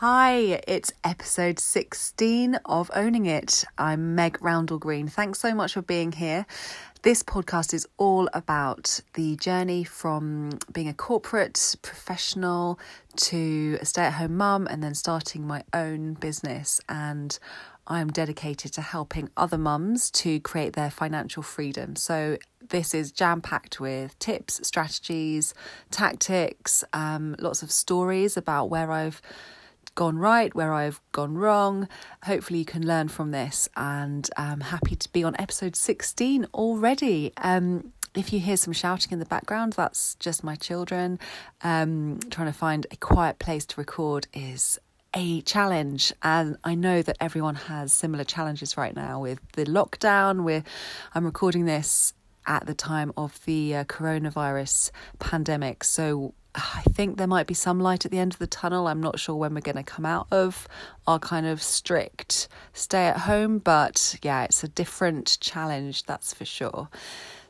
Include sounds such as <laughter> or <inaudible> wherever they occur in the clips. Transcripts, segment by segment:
Hi, it's episode 16 of Owning It. I'm Meg Roundell Green. Thanks so much for being here. This podcast is all about the journey from being a corporate professional to a stay at home mum and then starting my own business. And I'm dedicated to helping other mums to create their financial freedom. So, this is jam packed with tips, strategies, tactics, um, lots of stories about where I've gone right, where I've gone wrong. Hopefully, you can learn from this, and I'm happy to be on episode 16 already. Um, if you hear some shouting in the background, that's just my children. Um, trying to find a quiet place to record is a challenge and I know that everyone has similar challenges right now with the lockdown where I'm recording this at the time of the uh, coronavirus pandemic so I think there might be some light at the end of the tunnel. I'm not sure when we're going to come out of our kind of strict stay at home, but yeah, it's a different challenge, that's for sure.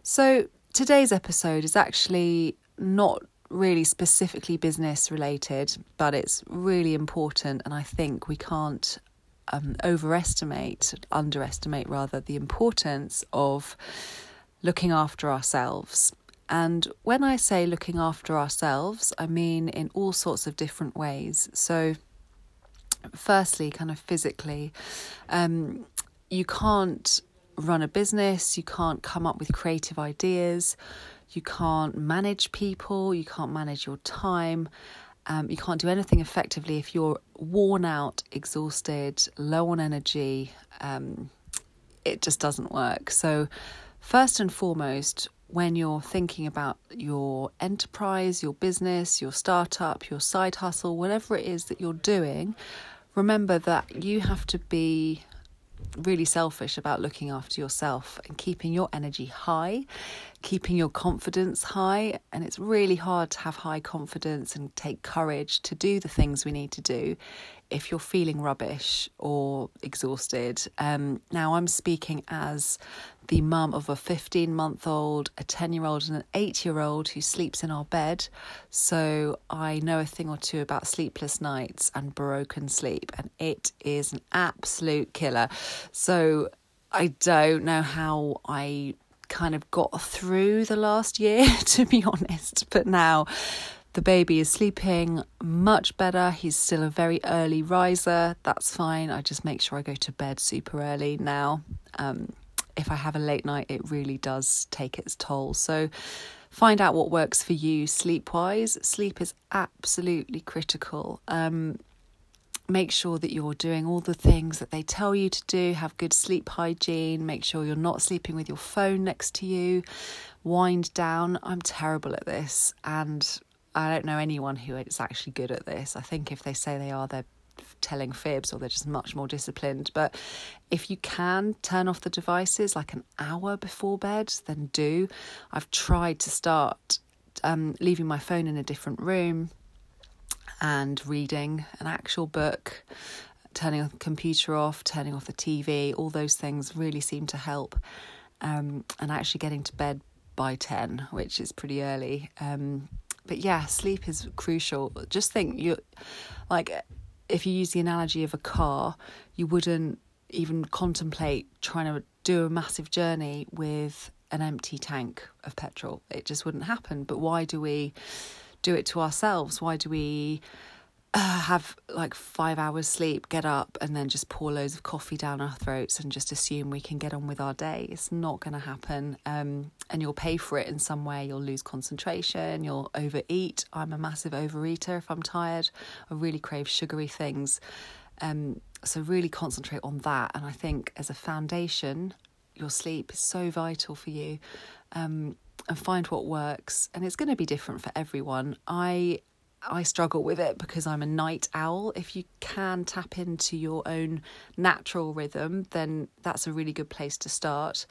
So, today's episode is actually not really specifically business related, but it's really important, and I think we can't um, overestimate, underestimate rather, the importance of looking after ourselves and when I say looking after ourselves, I mean in all sorts of different ways. So, firstly, kind of physically, um, you can't run a business, you can't come up with creative ideas, you can't manage people, you can't manage your time. Um, you can't do anything effectively if you're worn out, exhausted, low on energy. Um, it just doesn't work. So, first and foremost, when you're thinking about your enterprise, your business, your startup, your side hustle, whatever it is that you're doing, remember that you have to be really selfish about looking after yourself and keeping your energy high, keeping your confidence high. And it's really hard to have high confidence and take courage to do the things we need to do if you're feeling rubbish or exhausted. Um, now, I'm speaking as the mum of a 15 month old, a 10 year old, and an 8 year old who sleeps in our bed. So I know a thing or two about sleepless nights and broken sleep, and it is an absolute killer. So I don't know how I kind of got through the last year, <laughs> to be honest, but now the baby is sleeping much better. He's still a very early riser. That's fine. I just make sure I go to bed super early now. Um, if I have a late night, it really does take its toll. So find out what works for you sleep wise. Sleep is absolutely critical. Um, make sure that you're doing all the things that they tell you to do. Have good sleep hygiene. Make sure you're not sleeping with your phone next to you. Wind down. I'm terrible at this. And I don't know anyone who is actually good at this. I think if they say they are, they're telling fibs or they're just much more disciplined. But if you can turn off the devices like an hour before bed, then do. I've tried to start um, leaving my phone in a different room and reading an actual book, turning the computer off, turning off the TV, all those things really seem to help. Um, and actually getting to bed by 10, which is pretty early. Um, but yeah, sleep is crucial. Just think you like if you use the analogy of a car, you wouldn't even contemplate trying to do a massive journey with an empty tank of petrol. It just wouldn't happen. But why do we do it to ourselves? Why do we uh, have like five hours sleep, get up, and then just pour loads of coffee down our throats and just assume we can get on with our day. It's not going to happen. Um, and you'll pay for it in some way. You'll lose concentration, you'll overeat. I'm a massive overeater if I'm tired. I really crave sugary things. Um, so, really concentrate on that. And I think as a foundation, your sleep is so vital for you. Um, and find what works. And it's going to be different for everyone. I I struggle with it because I'm a night owl. If you can tap into your own natural rhythm, then that's a really good place to start.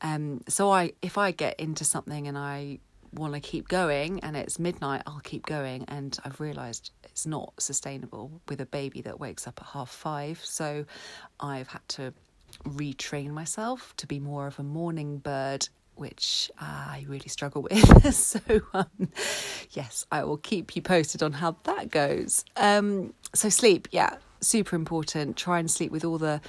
Um, so I, if I get into something and I want to keep going and it's midnight, I'll keep going. And I've realised it's not sustainable with a baby that wakes up at half five. So I've had to retrain myself to be more of a morning bird which I really struggle with. <laughs> so, um, yes, I will keep you posted on how that goes. Um, so, sleep, yeah, super important. Try and sleep with all the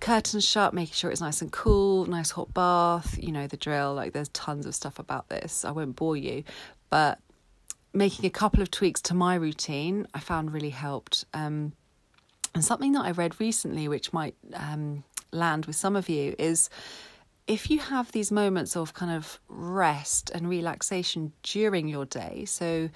curtains shut, making sure it's nice and cool, nice hot bath, you know, the drill. Like, there's tons of stuff about this. I won't bore you, but making a couple of tweaks to my routine I found really helped. Um, and something that I read recently, which might um, land with some of you, is if you have these moments of kind of rest and relaxation during your day, so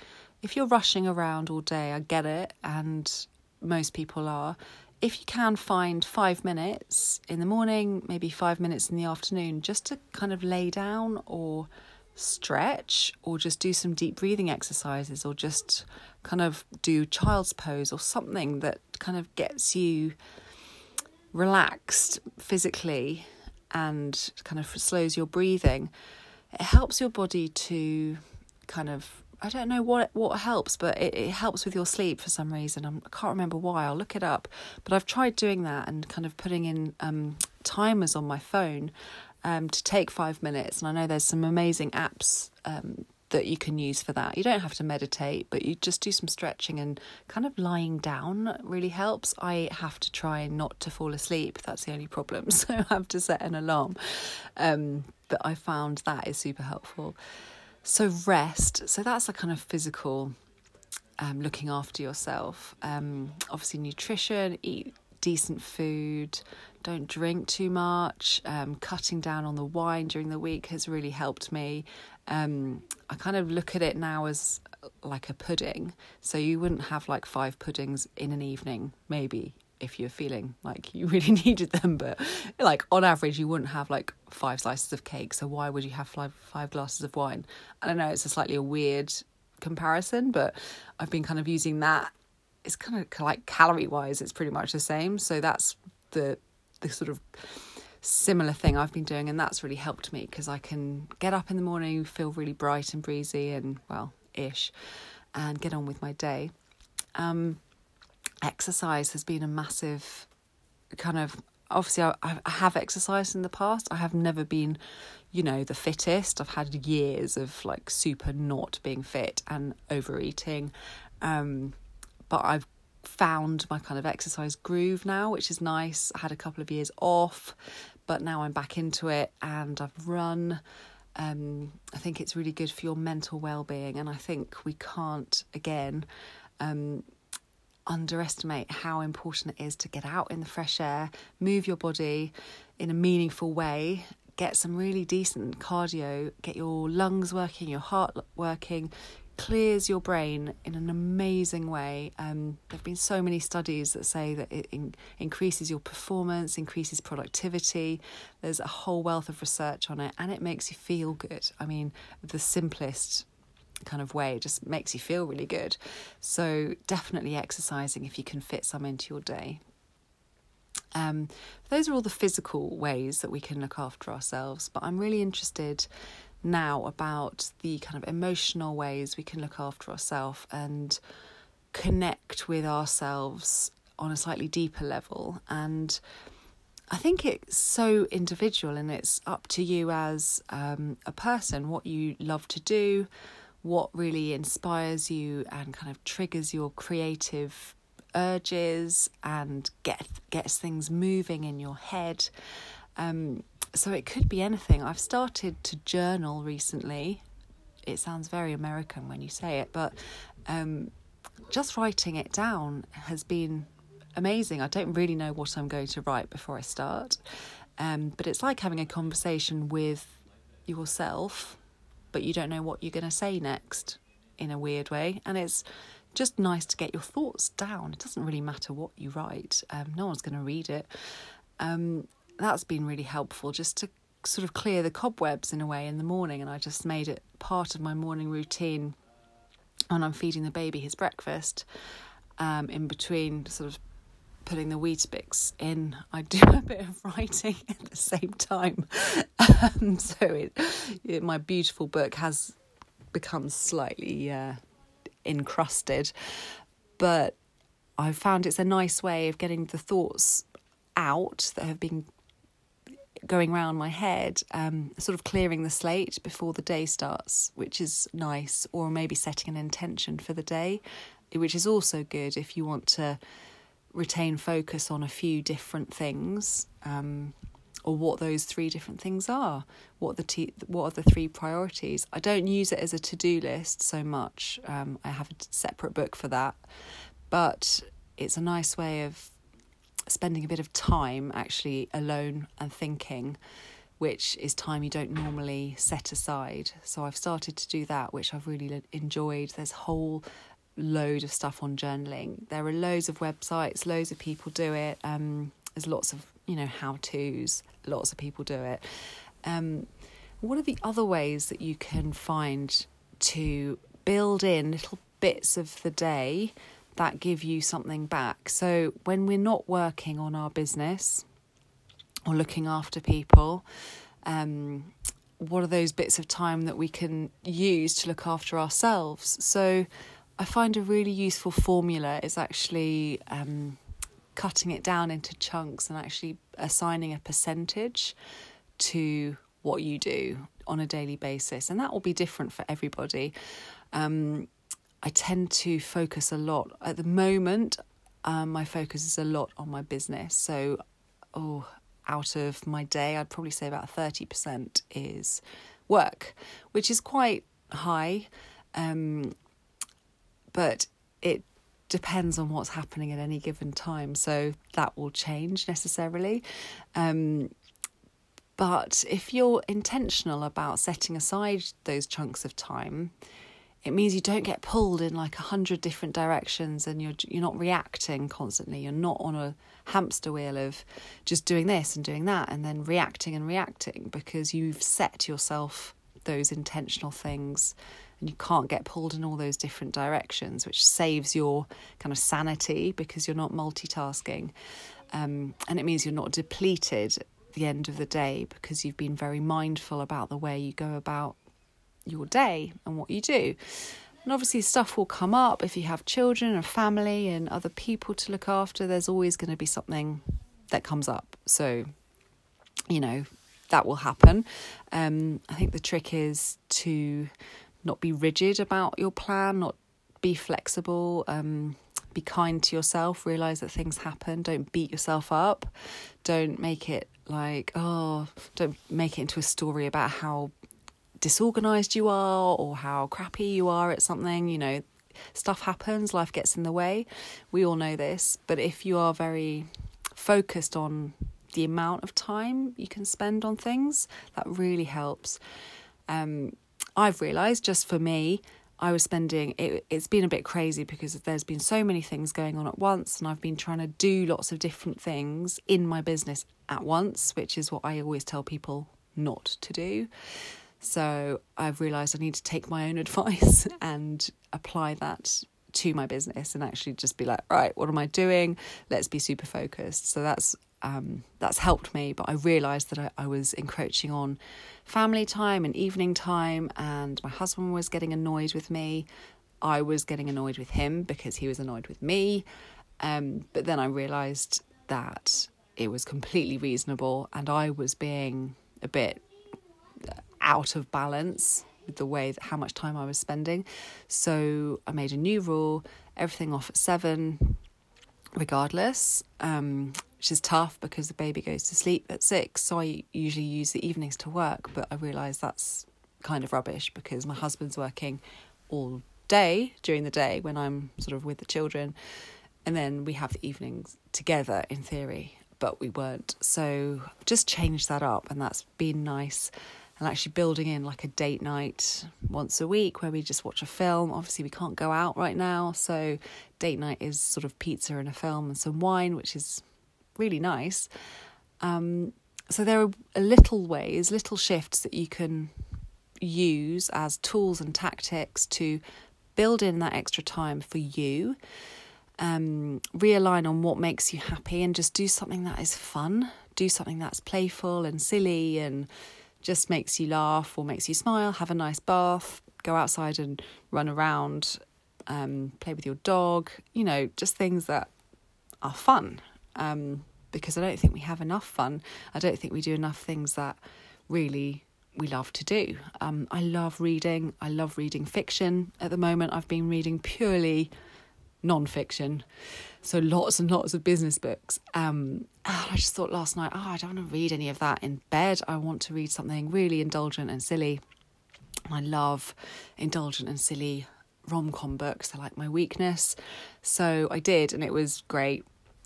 if you're rushing around all day, I get it, and most people are. If you can find five minutes in the morning, maybe five minutes in the afternoon, just to kind of lay down or stretch or just do some deep breathing exercises or just kind of do child's pose or something that kind of gets you relaxed physically and kind of slows your breathing, it helps your body to kind of I don't know what what helps, but it, it helps with your sleep for some reason. I'm, I can not remember why. I'll look it up. But I've tried doing that and kind of putting in um, timers on my phone um, to take five minutes. And I know there's some amazing apps um, that you can use for that. You don't have to meditate, but you just do some stretching and kind of lying down really helps. I have to try not to fall asleep. That's the only problem. <laughs> So I have to set an alarm. Um, but I found that is super helpful. So rest. So that's a kind of physical um, looking after yourself. Um, obviously, nutrition, eat decent food, don't drink too much. Um, cutting down on the wine during the week has really helped me. Um, I kind of look at it now as like a pudding. So you wouldn't have like five puddings in an evening, maybe if you're feeling like you <laughs> really needed them. But like on average you wouldn't have like five slices of cake. So why would you have five five glasses of wine? I don't know it's a slightly a weird comparison but i've been kind of using that. It's kind of like calorie wise it's pretty much the same. So that's the the sort of similar thing I've been doing, and that's really helped me because I can get up in the morning, feel really bright and breezy, and well, ish, and get on with my day. Um, exercise has been a massive kind of obviously I, I have exercised in the past. I have never been, you know, the fittest. I've had years of like super not being fit and overeating. Um, but I've found my kind of exercise groove now, which is nice. I had a couple of years off, but now I'm back into it and I've run. Um, I think it's really good for your mental well being, and I think we can't again um, underestimate how important it is to get out in the fresh air, move your body in a meaningful way, get some really decent cardio, get your lungs working, your heart working, clears your brain in an amazing way. Um, there have been so many studies that say that it in- increases your performance, increases productivity. There's a whole wealth of research on it, and it makes you feel good. I mean, the simplest kind of way, it just makes you feel really good. So, definitely exercising if you can fit some into your day. Um, those are all the physical ways that we can look after ourselves, but I'm really interested now about the kind of emotional ways we can look after ourselves and connect with ourselves on a slightly deeper level. And I think it's so individual and it's up to you as um, a person what you love to do, what really inspires you and kind of triggers your creative urges and get gets things moving in your head. Um, so it could be anything. I've started to journal recently. It sounds very American when you say it, but um, just writing it down has been amazing. I don't really know what I'm going to write before I start, um, but it's like having a conversation with yourself, but you don't know what you're going to say next in a weird way. And it's just nice to get your thoughts down. It doesn't really matter what you write, um, no one's going to read it. Um, that's been really helpful just to sort of clear the cobwebs in a way in the morning. And I just made it part of my morning routine when I'm feeding the baby his breakfast. Um, in between, sort of putting the Weetabix in, I do a bit of writing <laughs> at the same time. Um, so it, it, my beautiful book has become slightly uh, encrusted, but I found it's a nice way of getting the thoughts out that have been going round my head, um, sort of clearing the slate before the day starts, which is nice, or maybe setting an intention for the day, which is also good if you want to retain focus on a few different things. Um, or what those three different things are. What the t- what are the three priorities? I don't use it as a to do list so much. Um, I have a separate book for that, but it's a nice way of spending a bit of time actually alone and thinking, which is time you don't normally set aside. So I've started to do that, which I've really enjoyed. There's a whole load of stuff on journaling. There are loads of websites, loads of people do it. Um, there's lots of you know how tos. Lots of people do it. Um, what are the other ways that you can find to build in little bits of the day that give you something back? So when we're not working on our business or looking after people, um, what are those bits of time that we can use to look after ourselves? So I find a really useful formula is actually um, cutting it down into chunks and actually assigning a percentage to what you do on a daily basis. And that will be different for everybody. Um, I tend to focus a lot at the moment. Um, my focus is a lot on my business. So, oh, out of my day, I'd probably say about 30% is work, which is quite high. Um, but it depends on what's happening at any given time. So that will change necessarily. Um, but if you're intentional about setting aside those chunks of time, it means you don't get pulled in like a hundred different directions and you're you're not reacting constantly. You're not on a hamster wheel of just doing this and doing that and then reacting and reacting because you've set yourself those intentional things and you can't get pulled in all those different directions, which saves your kind of sanity because you're not multitasking. Um, and it means you're not depleted at the end of the day because you've been very mindful about the way you go about your day and what you do. And obviously, stuff will come up if you have children and family and other people to look after. There's always going to be something that comes up. So, you know, that will happen. Um, I think the trick is to not be rigid about your plan, not be flexible, um, be kind to yourself, realize that things happen, don't beat yourself up, don't make it like, oh, don't make it into a story about how disorganized you are or how crappy you are at something, you know. Stuff happens, life gets in the way. We all know this. But if you are very focused on the amount of time you can spend on things, that really helps. Um, I've realised just for me, I was spending it, it's been a bit crazy because there's been so many things going on at once, and I've been trying to do lots of different things in my business at once, which is what I always tell people not to do. So I've realised I need to take my own <laughs> advice and apply that to my business and actually just be like, right, what am I doing? Let's be super focused. So that's um, that's helped me. But I realised that I, I was encroaching on family time and evening time, and my husband was getting annoyed with me. I was getting annoyed with him because he was annoyed with me. Um, but then I realised that it was completely reasonable, and I was being a bit out of balance with the way that how much time I was spending. So I made a new rule: everything off at seven, regardless. Um, which is tough because the baby goes to sleep at six. So I usually use the evenings to work, but I realise that's kind of rubbish because my husband's working all day during the day when I'm sort of with the children, and then we have the evenings together in theory, but we weren't. So just changed that up, and that's been nice. And actually building in like a date night once a week where we just watch a film. Obviously, we can't go out right now, so date night is sort of pizza and a film and some wine, which is really nice. Um, so there are little ways, little shifts that you can use as tools and tactics to build in that extra time for you. Um, realign on what makes you happy and just do something that is fun. Do something that's playful and silly and just makes you laugh or makes you smile. Have a nice bath. Go outside and run around. Um, play with your dog. You know, just things that are fun um, because I don't think we have enough fun. I don't think we do enough things that really we love to do. Um, I love reading. I love reading fiction. At the moment, I've been reading purely non-fiction, so lots and lots of business books. Um, I just thought last night, oh, I don't want to read any of that in bed. I want to read something really indulgent and silly. I love indulgent and silly rom com books. They're like my weakness. So I did, and it was great.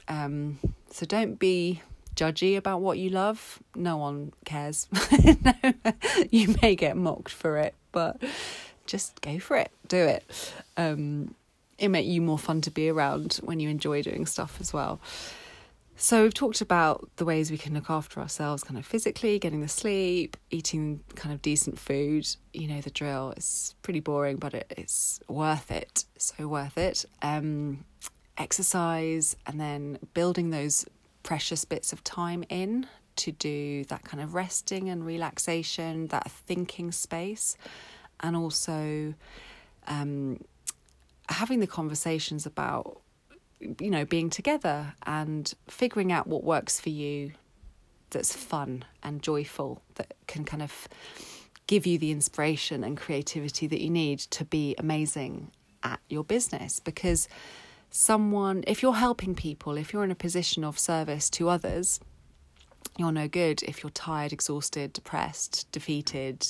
Um, so don't be judgy about what you love. No one cares. <laughs> you may get mocked for it, but just go for it. Do it. Um, it make you more fun to be around when you enjoy doing stuff as well. So we've talked about the ways we can look after ourselves kind of physically, getting the sleep, eating kind of decent food. You know the drill. It's pretty boring, but it, it's worth it. So worth it. Um, exercise and then building those precious bits of time in to do that kind of resting and relaxation, that thinking space, and also um, having the conversations about you know being together and figuring out what works for you that's fun and joyful that can kind of give you the inspiration and creativity that you need to be amazing at your business. Because someone if you're helping people if you're in a position of service to others you're no good if you're tired exhausted depressed defeated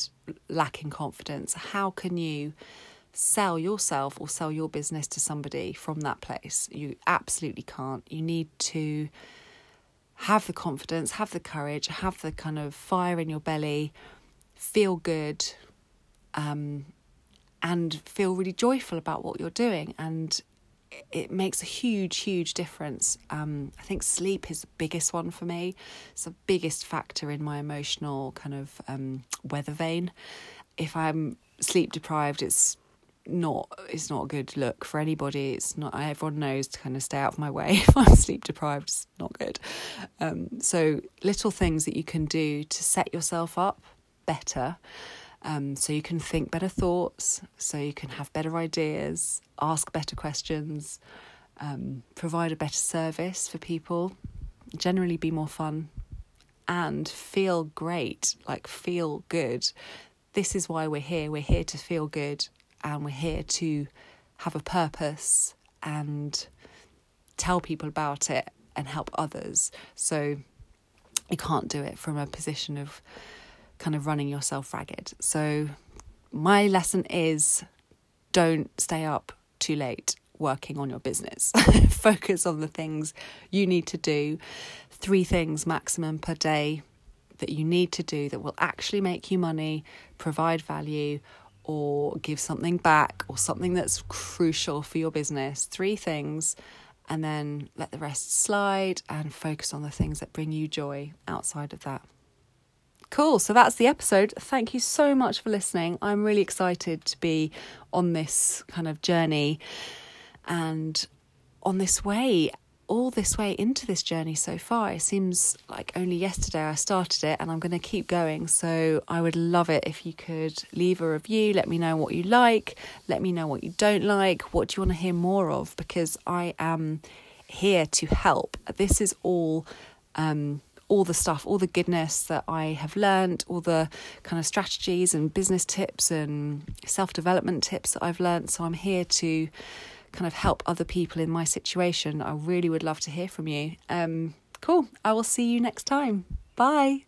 lacking confidence. How can you sell yourself or sell your business to somebody from that place. You absolutely can't. You need to have the confidence, have the courage, have the kind of fire in your belly, feel good, um, and feel really joyful about what you're doing. And it makes a huge, huge difference. Um, I think sleep is the biggest one for me. It's the biggest factor in my emotional kind of um, weather vane. If I'm sleep deprived, it's not it's not a good look for anybody. It's not everyone knows to kind of stay out of my way <laughs> if I'm sleep deprived. It's not good. Um, so little things that you can do to set yourself up better. Um, so you can think better thoughts, so you can have better ideas, ask better questions, um, provide a better service for people, generally be more fun, and feel great, like feel good. This is why we're here. We're here to feel good and we're here to have a purpose and tell people about it and help others. So you can't do it from a position of kind of running yourself ragged. So my lesson is don't stay up too late working on your business. <laughs> Focus on the things you need to do. Three things maximum per day that you need to do that will actually make you money, provide value, or give something back or something that's crucial for your business. Three things, and then let the rest slide and focus on the things that bring you joy outside of that. Cool. So that's the episode. Thank you so much for listening. I'm really excited to be on this kind of journey and on this way all this way into this journey so far. It seems like only yesterday I started it and I'm going to keep going. So I would love it if you could leave a review, let me know what you like, let me know what you don't like, what do you want to hear more of, because I am here to help. This is all. Um, all the stuff, all the goodness that I have learned, all the kind of strategies and business tips and self development tips that I've learned. So I'm here to kind of help other people in my situation, I really would love to hear from you. Um, cool. I will see you next time. Bye.